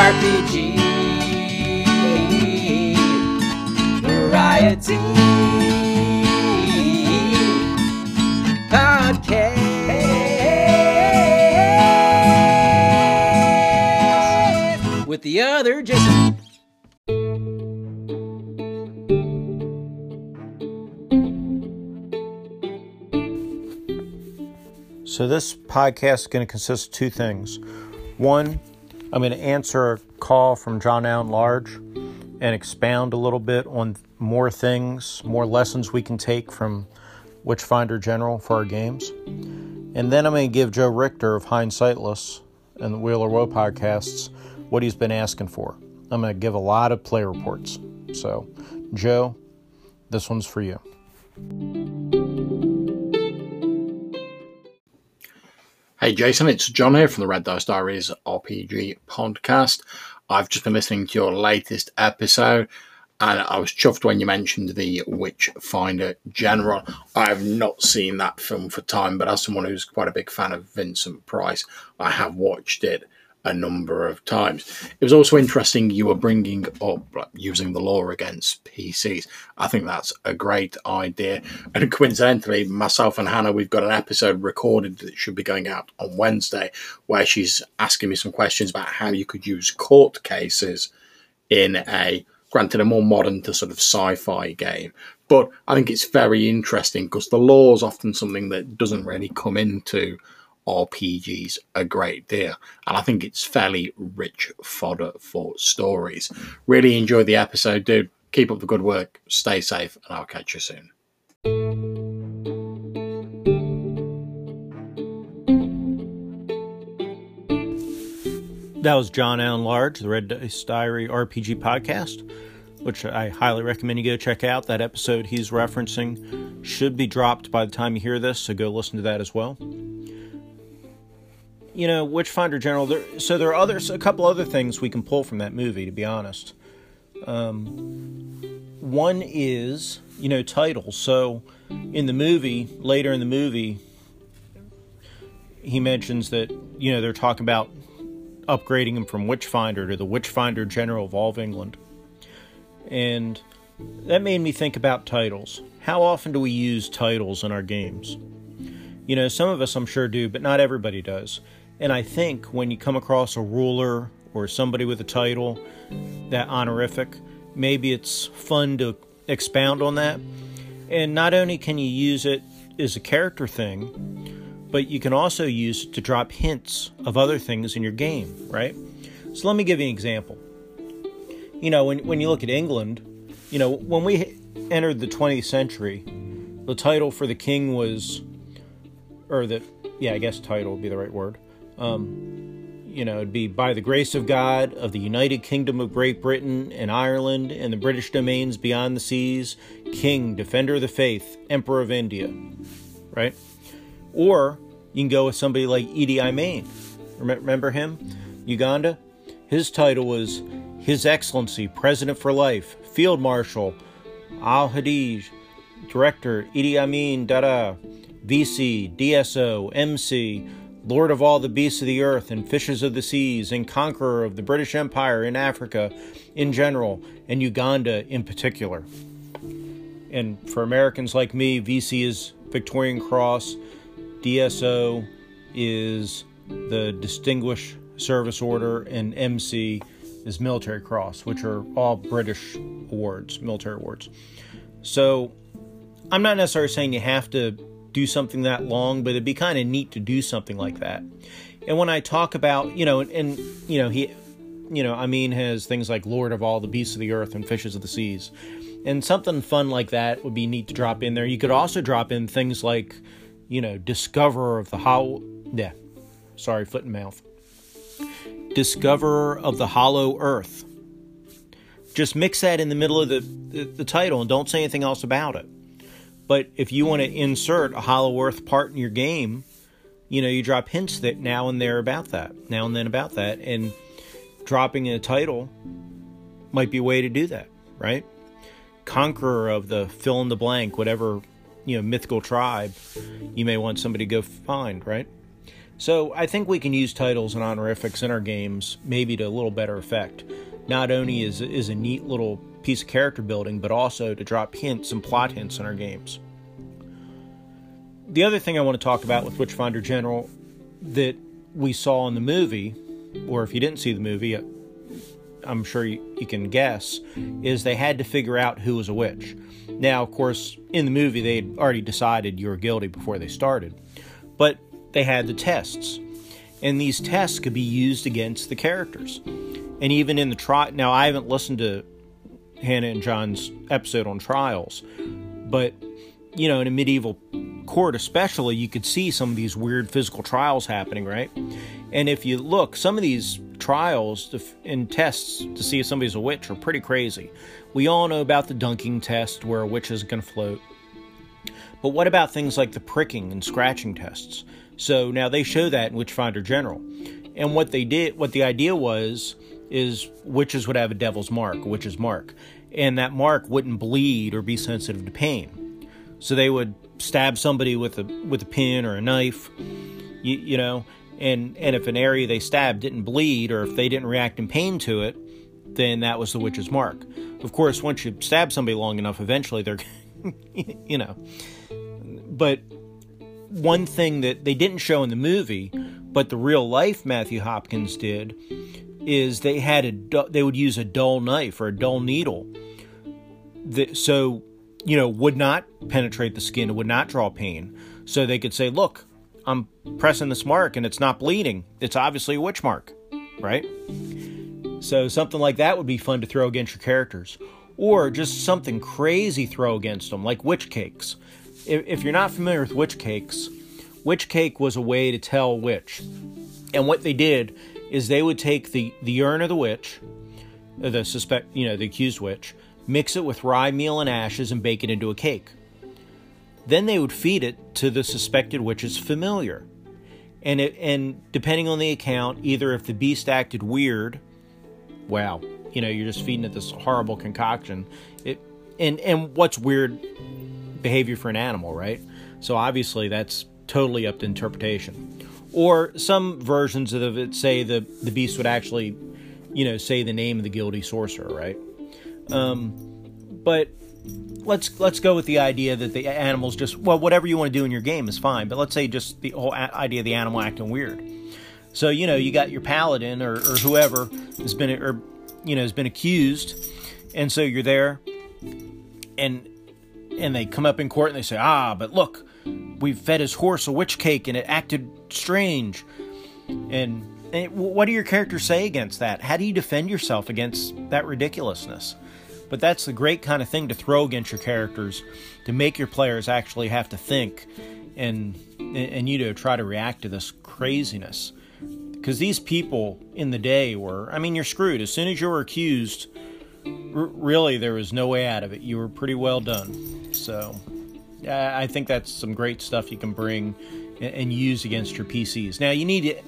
RPG Variety Podcast with the other Jason. So, this podcast is going to consist of two things. One, I'm going to answer a call from John Allen Large and expound a little bit on more things, more lessons we can take from Witchfinder General for our games. And then I'm going to give Joe Richter of Hindsightless and the Wheel or Woe podcasts what he's been asking for. I'm going to give a lot of play reports. So, Joe, this one's for you. Hey Jason, it's John here from the Red Dice Diaries RPG podcast. I've just been listening to your latest episode and I was chuffed when you mentioned the Witchfinder General. I have not seen that film for time, but as someone who's quite a big fan of Vincent Price, I have watched it a number of times. It was also interesting you were bringing up using the law against PCs. I think that's a great idea. And coincidentally, myself and Hannah, we've got an episode recorded that should be going out on Wednesday where she's asking me some questions about how you could use court cases in a granted a more modern to sort of sci-fi game but i think it's very interesting because the law is often something that doesn't really come into RPGs a great deal, and I think it's fairly rich fodder for stories. Really enjoy the episode, dude. Keep up the good work, stay safe, and I'll catch you soon. That was John Allen Large, the Red Dice Diary RPG podcast, which I highly recommend you go check out. That episode he's referencing should be dropped by the time you hear this, so go listen to that as well you know, Witchfinder General. There, so there are others, a couple other things we can pull from that movie. To be honest, um, one is you know titles. So in the movie, later in the movie, he mentions that you know they're talking about upgrading him from Witchfinder to the Witchfinder General of all of England, and that made me think about titles. How often do we use titles in our games? You know, some of us I'm sure do, but not everybody does. And I think when you come across a ruler or somebody with a title, that honorific, maybe it's fun to expound on that. And not only can you use it as a character thing, but you can also use it to drop hints of other things in your game, right? So let me give you an example. You know, when, when you look at England, you know, when we entered the 20th century, the title for the king was, or the, yeah, I guess title would be the right word, um, you know, it'd be by the grace of God of the United Kingdom of Great Britain and Ireland and the British domains beyond the seas, King, Defender of the Faith, Emperor of India, right? Or you can go with somebody like Idi Amin. Remember him? Uganda? His title was His Excellency, President for Life, Field Marshal, Al Hadji, Director, Idi Amin Dada, VC, DSO, MC, Lord of all the beasts of the earth and fishes of the seas, and conqueror of the British Empire in Africa in general, and Uganda in particular. And for Americans like me, VC is Victorian Cross, DSO is the Distinguished Service Order, and MC is Military Cross, which are all British awards, military awards. So I'm not necessarily saying you have to do something that long, but it'd be kind of neat to do something like that. And when I talk about, you know, and, and you know, he, you know, Amin has things like Lord of all the beasts of the earth and fishes of the seas. And something fun like that would be neat to drop in there. You could also drop in things like, you know, Discoverer of the hollow, Yeah. Sorry, foot and mouth. Discoverer of the Hollow Earth. Just mix that in the middle of the, the, the title and don't say anything else about it. But if you want to insert a Hollow Earth part in your game, you know, you drop hints that now and there about that, now and then about that, and dropping a title might be a way to do that, right? Conqueror of the fill in the blank, whatever, you know, mythical tribe you may want somebody to go find, right? So I think we can use titles and honorifics in our games maybe to a little better effect. Not only is is a neat little piece of character building, but also to drop hints and plot hints in our games. The other thing I want to talk about with Witchfinder General that we saw in the movie, or if you didn't see the movie, uh, I'm sure you, you can guess, is they had to figure out who was a witch. Now, of course, in the movie, they had already decided you were guilty before they started. But they had the tests. And these tests could be used against the characters. And even in the trial, now I haven't listened to Hannah and John's episode on trials, but you know, in a medieval court, especially, you could see some of these weird physical trials happening, right? And if you look, some of these trials and tests to see if somebody's a witch are pretty crazy. We all know about the dunking test where a witch is going to float. But what about things like the pricking and scratching tests? So now they show that in Witchfinder General. And what they did, what the idea was, is witches would have a devil's mark, witch's mark. And that mark wouldn't bleed or be sensitive to pain. So they would stab somebody with a with a pin or a knife, you, you know, and and if an area they stabbed didn't bleed or if they didn't react in pain to it, then that was the witch's mark. Of course, once you stab somebody long enough, eventually they're, you know. But one thing that they didn't show in the movie, but the real life Matthew Hopkins did, is they had a they would use a dull knife or a dull needle, that so you know would not penetrate the skin, would not draw pain. So they could say, "Look, I'm pressing this mark and it's not bleeding. It's obviously a witch mark, right?" So something like that would be fun to throw against your characters, or just something crazy throw against them, like witch cakes if, you're not familiar with witch cakes, witch cake was a way to tell witch. And what they did is they would take the, the urn of the witch, uh, the suspect, you know, the accused witch, mix it with rye meal and ashes and bake it into a cake. Then they would feed it to the suspected witch's familiar. And it, and depending on the account, either if the beast acted weird, wow, you know, you're just feeding it this horrible concoction. It and and what's weird behavior for an animal, right? So obviously that's totally up to interpretation. Or some versions of it say the the beast would actually, you know, say the name of the guilty sorcerer, right? Um, but let's let's go with the idea that the animals just well whatever you want to do in your game is fine. But let's say just the whole idea of the animal acting weird. So you know you got your paladin or, or whoever has been or you know has been accused, and so you're there, and and they come up in court and they say, ah, but look, we fed his horse a witch cake and it acted strange. And, and what do your characters say against that? How do you defend yourself against that ridiculousness? But that's the great kind of thing to throw against your characters to make your players actually have to think and and you to try to react to this craziness. Because these people in the day were, I mean, you're screwed. As soon as you were accused, r- really there was no way out of it. You were pretty well done. So I think that's some great stuff you can bring and use against your PCs. Now you need to,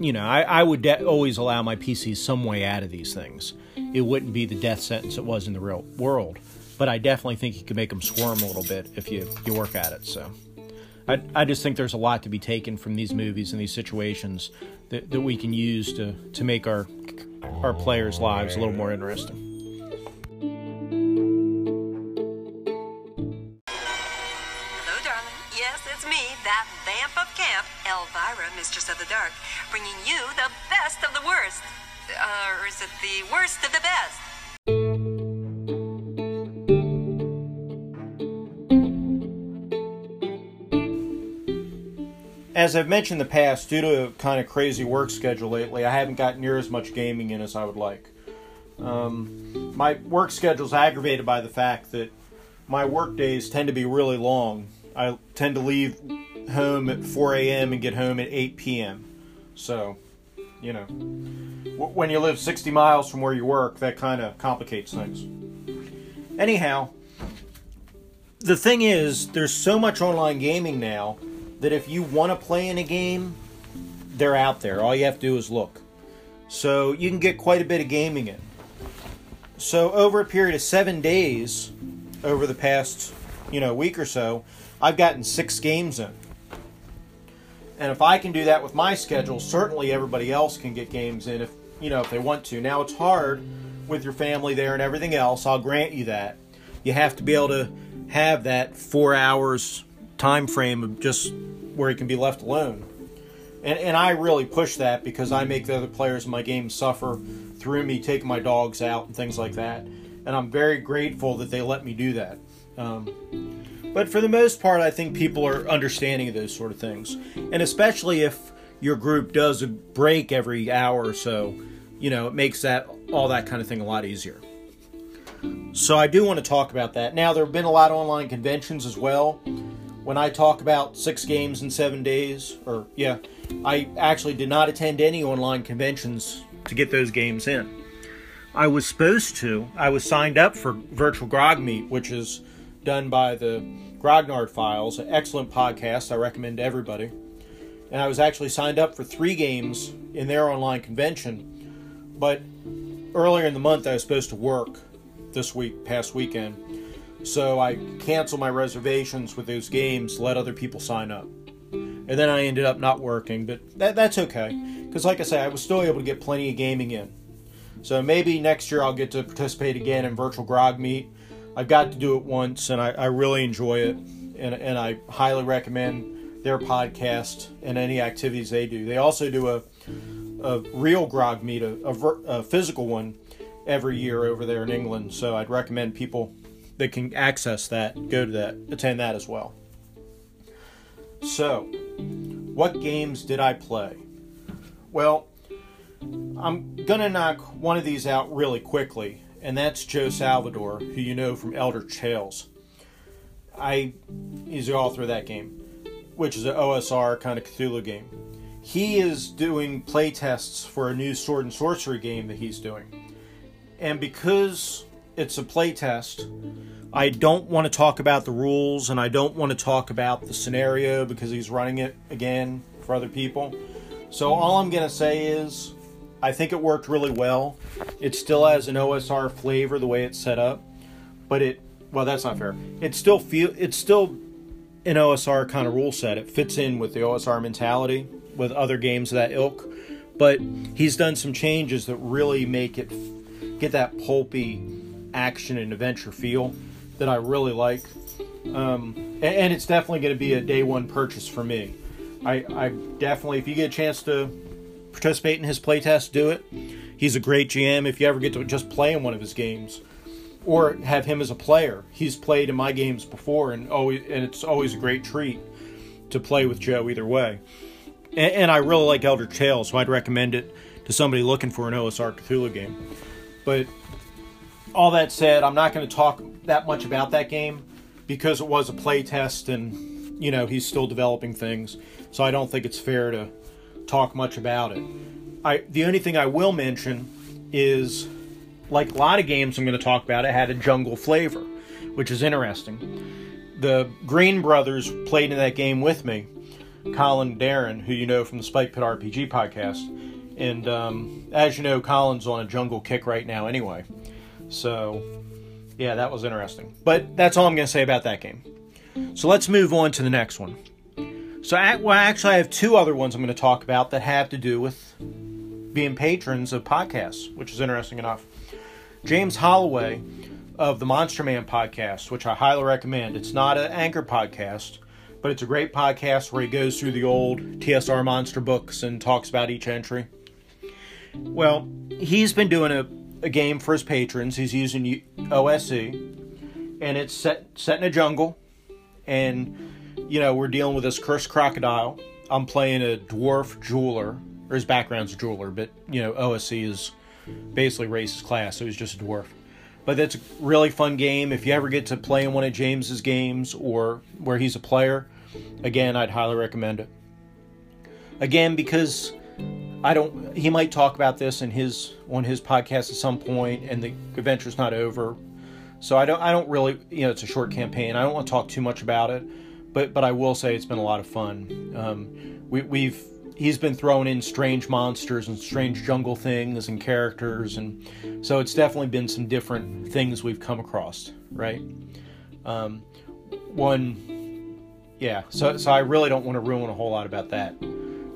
you know, I, I would de- always allow my PCs some way out of these things. It wouldn't be the death sentence it was in the real world, but I definitely think you can make them squirm a little bit if you you work at it. So. I, I just think there's a lot to be taken from these movies and these situations that, that we can use to, to make our our players' lives a little more interesting. Yes, it's me, that vamp of camp, Elvira, Mistress of the Dark, bringing you the best of the worst. Uh, or is it the worst of the best? As I've mentioned in the past, due to a kind of crazy work schedule lately, I haven't got near as much gaming in as I would like. Um, my work schedule is aggravated by the fact that my work days tend to be really long. I tend to leave home at 4 a.m. and get home at 8 p.m. So, you know, when you live 60 miles from where you work, that kind of complicates things. Anyhow, the thing is, there's so much online gaming now that if you want to play in a game, they're out there. All you have to do is look. So you can get quite a bit of gaming in. So over a period of seven days, over the past you know week or so, I've gotten six games in. And if I can do that with my schedule, certainly everybody else can get games in if you know if they want to. Now it's hard with your family there and everything else. I'll grant you that. You have to be able to have that four hours time frame of just where you can be left alone. And, and I really push that because I make the other players in my game suffer through me taking my dogs out and things like that. And I'm very grateful that they let me do that. Um, but for the most part, I think people are understanding of those sort of things. And especially if your group does a break every hour or so, you know, it makes that all that kind of thing a lot easier. So I do want to talk about that. Now, there have been a lot of online conventions as well. When I talk about six games in seven days, or yeah, I actually did not attend any online conventions to get those games in. I was supposed to. I was signed up for Virtual Grog Meet, which is done by the Grognard Files, an excellent podcast I recommend to everybody. And I was actually signed up for three games in their online convention. But earlier in the month, I was supposed to work this week, past weekend. So I canceled my reservations with those games, let other people sign up. And then I ended up not working, but that, that's okay. Because, like I say, I was still able to get plenty of gaming in. So maybe next year I'll get to participate again in Virtual Grog Meet. I've got to do it once, and I, I really enjoy it, and, and I highly recommend their podcast and any activities they do. They also do a, a real grog meet, a, a, a physical one, every year over there in England. So I'd recommend people that can access that go to that, attend that as well. So, what games did I play? Well, I'm gonna knock one of these out really quickly, and that's Joe Salvador, who you know from Eldritch Tales. I he's the author of that game, which is an OSR kind of Cthulhu game. He is doing play tests for a new sword and sorcery game that he's doing. And because it's a play test, I don't want to talk about the rules and I don't want to talk about the scenario because he's running it again for other people. So all I'm going to say is I think it worked really well. It still has an OSR flavor the way it's set up, but it well that's not fair. It still feel it's still an OSR kind of rule set. It fits in with the OSR mentality with other games of that ilk, but he's done some changes that really make it get that pulpy action and adventure feel that I really like. Um, and, and, it's definitely going to be a day one purchase for me. I, I definitely, if you get a chance to participate in his playtest, do it. He's a great GM. If you ever get to just play in one of his games, or have him as a player, he's played in my games before, and always, and it's always a great treat to play with Joe either way. And, and I really like Eldritch Tales, so I'd recommend it to somebody looking for an OSR Cthulhu game. But all that said, I'm not going to talk that much about that game because it was a play test and you know he's still developing things. So I don't think it's fair to talk much about it. I the only thing I will mention is like a lot of games I'm going to talk about, it had a jungle flavor, which is interesting. The Green brothers played in that game with me, Colin Darren, who you know from the Spike Pit RPG podcast. And um, as you know, Colin's on a jungle kick right now anyway. So, yeah, that was interesting. But that's all I'm going to say about that game. So let's move on to the next one. So, well, actually, I have two other ones I'm going to talk about that have to do with being patrons of podcasts, which is interesting enough. James Holloway of the Monster Man podcast, which I highly recommend. It's not an anchor podcast, but it's a great podcast where he goes through the old TSR monster books and talks about each entry. Well, he's been doing a, a game for his patrons. He's using OSE, and it's set set in a jungle, and you know we're dealing with this cursed crocodile. I'm playing a dwarf jeweler, or his background's a jeweler, but you know OSE is basically race as class, so he's just a dwarf. But that's a really fun game. If you ever get to play in one of James's games or where he's a player, again, I'd highly recommend it. Again, because I don't. He might talk about this in his on his podcast at some point, and the adventure's not over. So I don't. I don't really. You know, it's a short campaign. I don't want to talk too much about it, but but I will say it's been a lot of fun. Um, we, we've he's been throwing in strange monsters and strange jungle things and characters, and so it's definitely been some different things we've come across. Right. Um, one. Yeah. So so I really don't want to ruin a whole lot about that.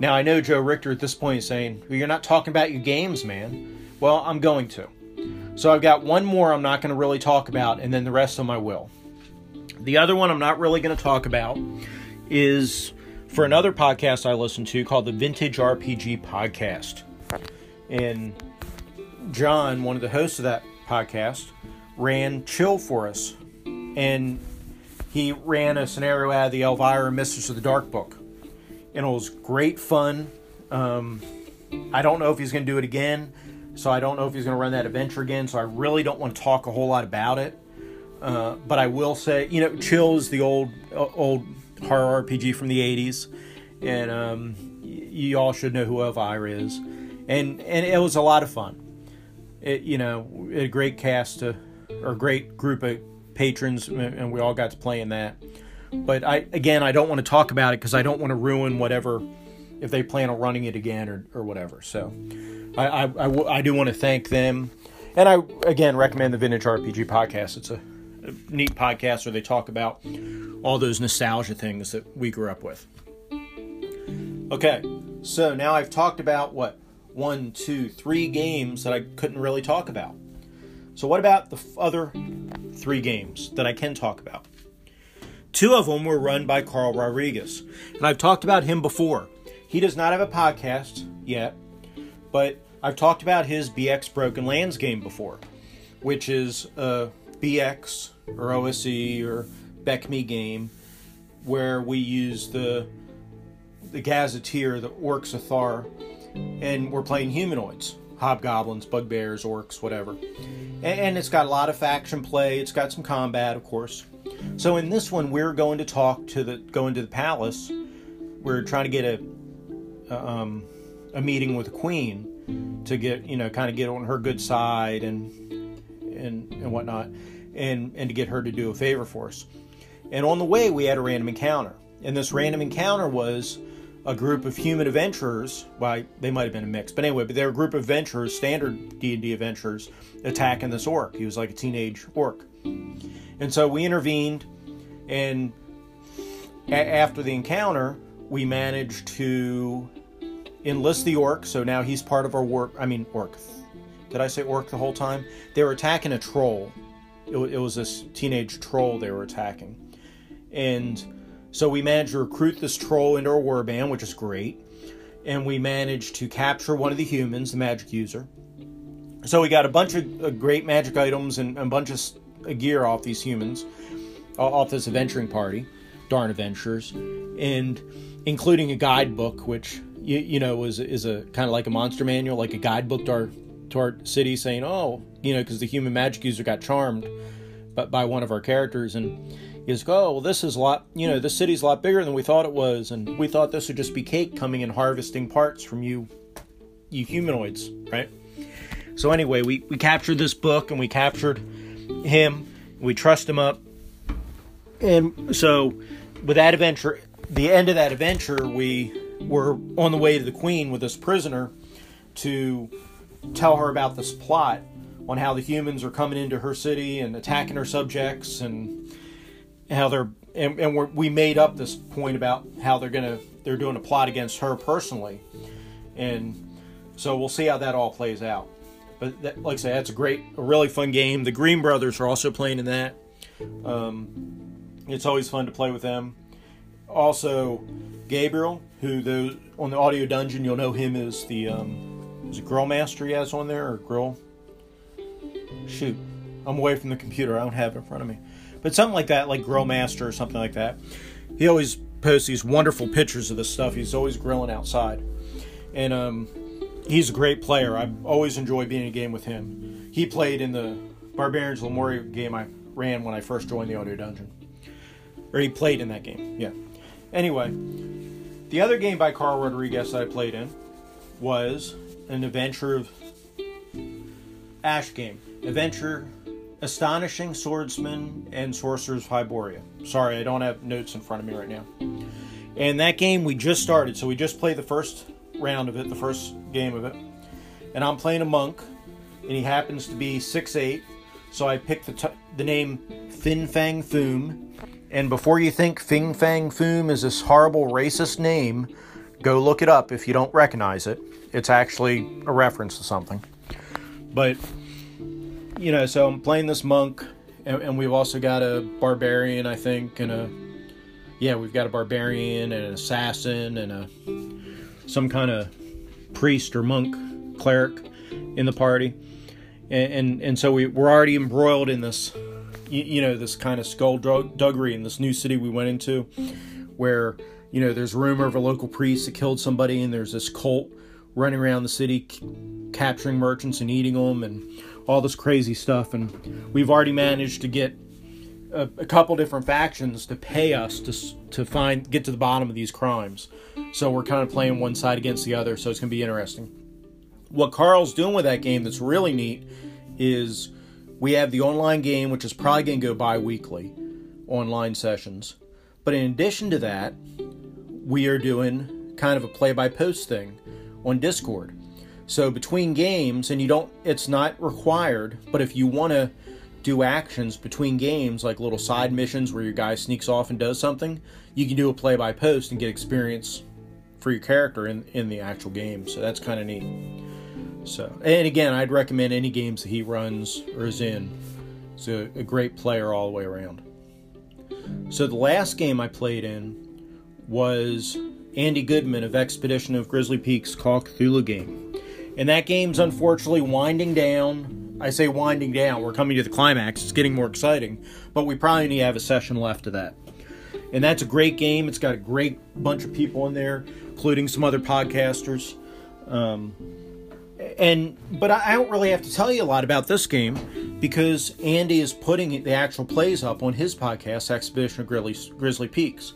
Now, I know Joe Richter at this point is saying, well, You're not talking about your games, man. Well, I'm going to. So I've got one more I'm not going to really talk about, and then the rest of them I will. The other one I'm not really going to talk about is for another podcast I listen to called the Vintage RPG Podcast. And John, one of the hosts of that podcast, ran Chill for us. And he ran a scenario out of the Elvira Mistress of the Dark book and it was great fun. Um, I don't know if he's going to do it again, so I don't know if he's going to run that adventure again. So I really don't want to talk a whole lot about it. Uh, but I will say, you know, Chill is the old uh, old horror RPG from the '80s, and um, you all should know who Elvira is, and and it was a lot of fun. It, you know, a great cast to, or a great group of patrons, and we all got to play in that. But I again, I don't want to talk about it because I don't want to ruin whatever if they plan on running it again or, or whatever. So I, I, I, I do want to thank them. And I, again, recommend the Vintage RPG podcast. It's a neat podcast where they talk about all those nostalgia things that we grew up with. Okay, so now I've talked about what? One, two, three games that I couldn't really talk about. So, what about the other three games that I can talk about? Two of them were run by Carl Rodriguez. And I've talked about him before. He does not have a podcast yet, but I've talked about his BX Broken Lands game before, which is a BX or OSE or BECMI game where we use the the gazetteer, the orcs of Thar, and we're playing humanoids, hobgoblins, bugbears, orcs, whatever. And it's got a lot of faction play. It's got some combat, of course. So in this one, we're going to talk to the going to the palace. We're trying to get a a, um, a meeting with the queen to get you know kind of get on her good side and and and whatnot, and and to get her to do a favor for us. And on the way, we had a random encounter, and this random encounter was a group of human adventurers. Well, they might have been a mix, but anyway, but they're a group of adventurers, standard D and D adventurers, attacking this orc. He was like a teenage orc, and so we intervened, and a- after the encounter, we managed to enlist the orc. So now he's part of our work. I mean, orc. Did I say orc the whole time? They were attacking a troll. It, it was this teenage troll they were attacking, and so we managed to recruit this troll into our warband, which is great. And we managed to capture one of the humans, the magic user. So we got a bunch of uh, great magic items and a bunch of uh, gear off these humans, off this adventuring party, darn adventurers, and including a guidebook, which you, you know was is a kind of like a monster manual, like a guidebook to our to our city, saying, oh, you know, because the human magic user got charmed, but by one of our characters, and he's like, oh, well, this is a lot, you know, this city's a lot bigger than we thought it was, and we thought this would just be cake coming and harvesting parts from you, you humanoids, right? So anyway, we, we captured this book and we captured him. We trussed him up. And so with that adventure, the end of that adventure, we were on the way to the queen with this prisoner to tell her about this plot on how the humans are coming into her city and attacking her subjects and how they're and, and we made up this point about how they're gonna they're doing a plot against her personally and so we'll see how that all plays out but that, like I say, that's a great, a really fun game. The Green Brothers are also playing in that. Um, it's always fun to play with them. Also, Gabriel, who the on the Audio Dungeon, you'll know him as the um, is it Grill Master he has on there or Grill? Shoot, I'm away from the computer. I don't have it in front of me, but something like that, like Grill Master or something like that. He always posts these wonderful pictures of this stuff. He's always grilling outside, and um, he's a great player. I always enjoy being in a game with him. He played in the Barbarians Lemuria game I ran when I first joined the Audio Dungeon. Or he played in that game, yeah. Anyway, the other game by Carl Rodriguez that I played in was an adventure of Ash game. Adventure Astonishing Swordsman and Sorcerers of Hyperborea. Sorry, I don't have notes in front of me right now. And that game we just started, so we just played the first round of it, the first game of it. And I'm playing a monk, and he happens to be six eight. so I picked the, t- the name Fin Fang Foom. And before you think Fin Fang Foom is this horrible racist name, go look it up if you don't recognize it. It's actually a reference to something. But you know, so I'm playing this monk, and, and, we've also got a barbarian, I think, and a yeah, we've got a barbarian and an assassin and a some kind of priest or monk cleric in the party, and and, and so we, we're already embroiled in this, you, you know, this kind of skullduggery in this new city we went into, where you know there's rumor of a local priest that killed somebody, and there's this cult running around the city capturing merchants and eating them and all this crazy stuff. And we've already managed to get a, a, couple different factions to pay us to to find get to the bottom of these crimes. So we're kind of playing one side against the other. So it's going to be interesting. What Carl's doing with that game that's really neat is we have the online game, which is probably going to go bi-weekly online sessions. But in addition to that, we are doing kind of a play-by-post thing on Discord. So between games, and you don't, it's not required, but if you want to do actions between games, like little side missions where your guy sneaks off and does something, you can do a play by post and get experience for your character in, in the actual game. So that's kind of neat. So, and again, I'd recommend any games that he runs or is in. He's a, a great player all the way around. So the last game I played in was Andy Goodman of Expedition of Grizzly Peaks Call Cthulhu game. And that game's unfortunately winding down. I say winding down, we're coming to the climax, it's getting more exciting, but we probably need to have a session left of that. And that's a great game. It's got a great bunch of people in there, including some other podcasters. Um, and but I don't really have to tell you a lot about this game because Andy is putting the actual plays up on his podcast, Expedition of Grizzly, Grizzly Peaks.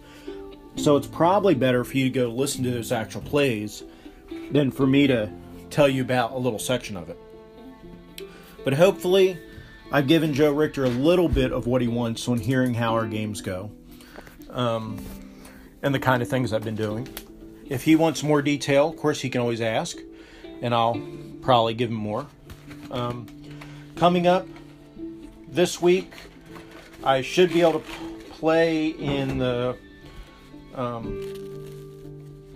So it's probably better for you to go listen to those actual plays than for me to tell you about a little section of it. But hopefully, I've given Joe Richter a little bit of what he wants on hearing how our games go um, and the kind of things I've been doing. If he wants more detail, of course, he can always ask, and I'll probably give him more. Um, coming up this week, I should be able to play in the. Um,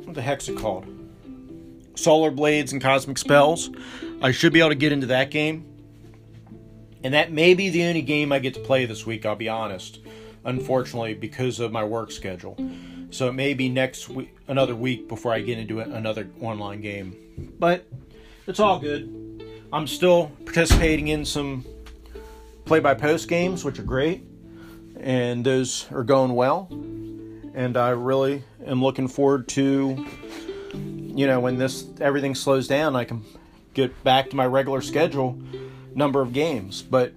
what the heck's it called? Solar Blades and Cosmic Spells. I should be able to get into that game. And that may be the only game I get to play this week, I'll be honest. Unfortunately, because of my work schedule. So it may be next week, another week before I get into another online game. But it's all good. I'm still participating in some play by post games, which are great. And those are going well. And I really am looking forward to you know, when this everything slows down, I can get back to my regular schedule number of games. But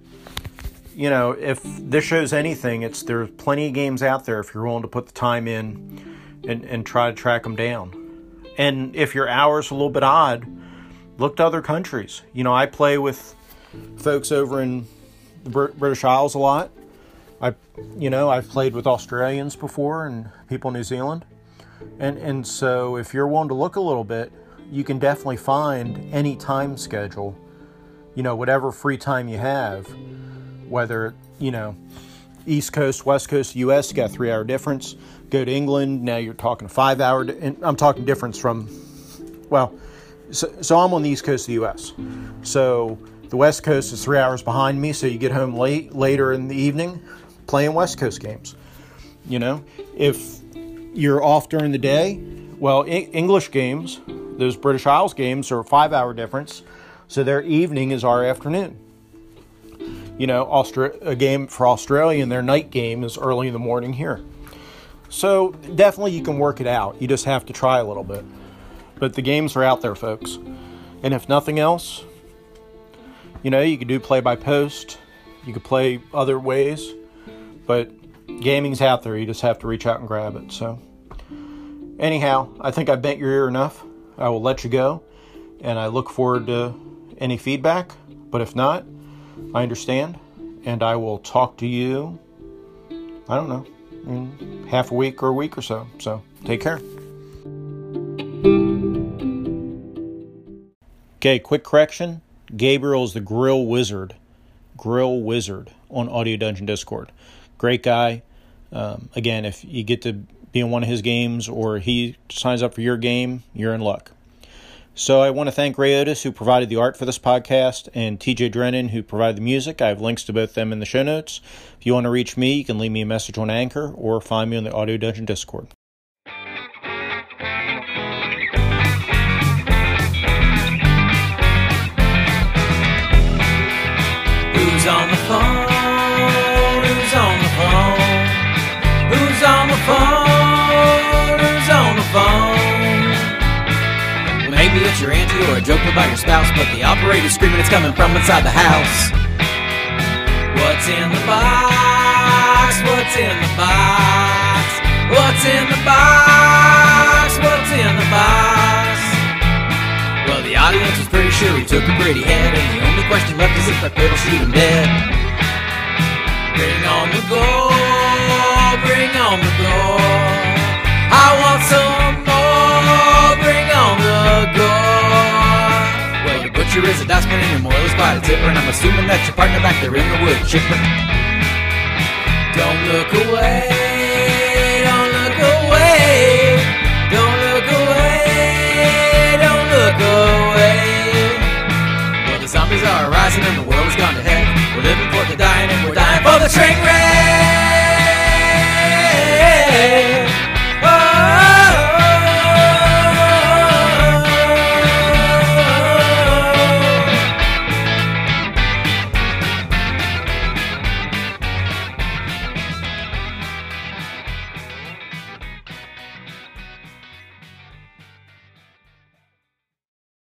you know, if this shows anything, it's there's plenty of games out there if you're willing to put the time in and, and try to track them down. And if your hours a little bit odd, look to other countries. You know, I play with folks over in the British Isles a lot. I, you know, I've played with Australians before and people in New Zealand. And, and so, if you're willing to look a little bit, you can definitely find any time schedule, you know, whatever free time you have, whether, you know, East Coast, West Coast, US, got three hour difference. Go to England, now you're talking five hour, I'm talking difference from, well, so, so I'm on the East Coast of the US. So the West Coast is three hours behind me, so you get home late, later in the evening playing West Coast games. You know, if you're off during the day. Well, English games, those British Isles games, are five hour difference, so their evening is our afternoon. You know, Austra- a game for Australia and their night game is early in the morning here. So definitely you can work it out. You just have to try a little bit. But the games are out there, folks. And if nothing else, you know, you could do play by post, you could play other ways, but gaming's out there. You just have to reach out and grab it. So, anyhow, I think I bent your ear enough. I will let you go. and I look forward to any feedback. But if not, I understand, and I will talk to you. I don't know, in half a week or a week or so. So take care. Okay, quick correction. Gabriel is the grill wizard. Grill wizard on Audio Dungeon Discord. Great guy. Um, again, if you get to be in one of his games or he signs up for your game, you're in luck. So I want to thank Ray Otis, who provided the art for this podcast, and TJ Drennan, who provided the music. I have links to both them in the show notes. If you want to reach me, you can leave me a message on Anchor or find me on the Audio Dungeon Discord. Or a joke about your spouse, but the operator's screaming it's coming from inside the house. What's in the box? What's in the box? What's in the box? What's in the box? Well, the audience was pretty sure he took a pretty head, and the only question left is if that pit'll shoot him dead. Bring on the gold, is a dustman and your moil is a tipper, and I'm assuming that your partner back there in the wood chipper. Don't look away, don't look away, don't look away, don't look away. Well, the zombies are rising and the world has gone to heck. We're living for the dying and we're dying for the train wreck.